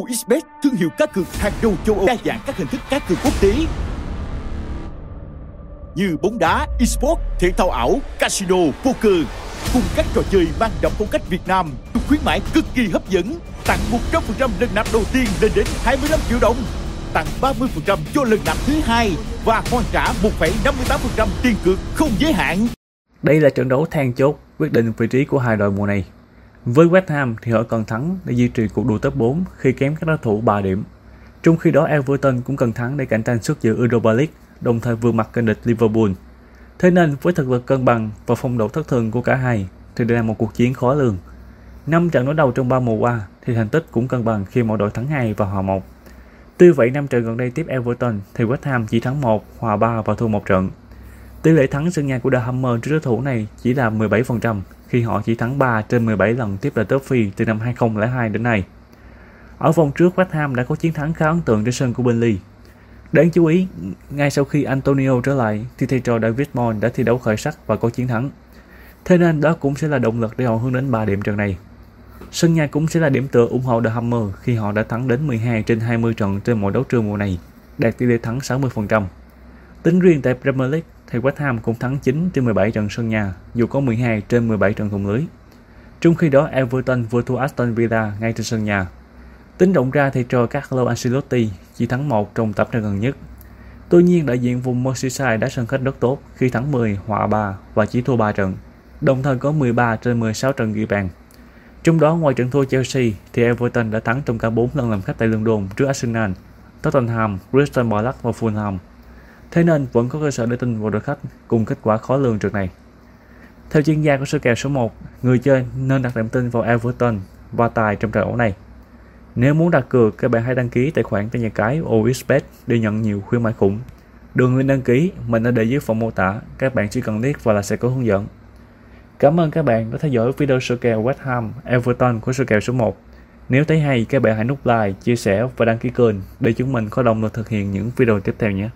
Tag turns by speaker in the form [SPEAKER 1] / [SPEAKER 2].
[SPEAKER 1] OXBet, thương hiệu cá cược hàng đầu châu Âu, đa dạng các hình thức cá cược quốc tế như bóng đá, esports, thể thao ảo, casino, poker cùng các trò chơi mang đậm phong cách Việt Nam, được khuyến mãi cực kỳ hấp dẫn, tặng 100% lần nạp đầu tiên lên đến 25 triệu đồng, tặng 30% cho lần nạp thứ hai và hoàn trả 1,58% tiền cược không giới hạn.
[SPEAKER 2] Đây là trận đấu then chốt quyết định vị trí của hai đội mùa này. Với West Ham thì họ cần thắng để duy trì cuộc đua top 4 khi kém các đối thủ 3 điểm. Trong khi đó Everton cũng cần thắng để cạnh tranh suất dự Europa League, đồng thời vượt mặt kênh địch Liverpool. Thế nên với thực lực cân bằng và phong độ thất thường của cả hai thì đây là một cuộc chiến khó lường. Năm trận đối đầu trong 3 mùa qua thì thành tích cũng cân bằng khi mỗi đội thắng 2 và hòa 1. Tuy vậy năm trận gần đây tiếp Everton thì West Ham chỉ thắng 1, hòa 3 và thua một trận. Tỷ lệ thắng sân nhà của The Hammer trước đối thủ này chỉ là 17% khi họ chỉ thắng 3 trên 17 lần tiếp đại tớp phi từ năm 2002 đến nay. Ở vòng trước West Ham đã có chiến thắng khá ấn tượng trên sân của Burnley. Đáng chú ý, ngay sau khi Antonio trở lại thì thầy trò David Moyes đã thi đấu khởi sắc và có chiến thắng. Thế nên đó cũng sẽ là động lực để họ hướng đến 3 điểm trận này. Sân nhà cũng sẽ là điểm tựa ủng hộ The Hammer khi họ đã thắng đến 12 trên 20 trận trên mỗi đấu trường mùa này, đạt tỷ lệ thắng 60%. Tính riêng tại Premier League thì West Ham cũng thắng 9 trên 17 trận sân nhà, dù có 12 trên 17 trận thủng lưới. Trong khi đó Everton vừa thua Aston Villa ngay trên sân nhà. Tính rộng ra thì trò Carlo Ancelotti chỉ thắng 1 trong tập trận gần nhất. Tuy nhiên đại diện vùng Merseyside đã sân khách rất tốt khi thắng 10, hòa 3 và chỉ thua 3 trận, đồng thời có 13 trên 16 trận ghi bàn. Trong đó ngoài trận thua Chelsea thì Everton đã thắng trong cả 4 lần làm khách tại London trước Arsenal, Tottenham, Crystal Palace và Fulham. Thế nên vẫn có cơ sở để tin vào đội khách cùng kết quả khó lường trận này. Theo chuyên gia của sơ kèo số 1, người chơi nên đặt niềm tin vào Everton và tài trong trận đấu này. Nếu muốn đặt cược, các bạn hãy đăng ký tài khoản tại nhà cái OXBet để nhận nhiều khuyến mãi khủng. Đường link đăng ký mình đã để dưới phần mô tả, các bạn chỉ cần click và là sẽ có hướng dẫn. Cảm ơn các bạn đã theo dõi video sơ kèo West Ham Everton của sơ kèo số 1. Nếu thấy hay, các bạn hãy nút like, chia sẻ và đăng ký kênh để chúng mình có động lực thực hiện những video tiếp theo nhé.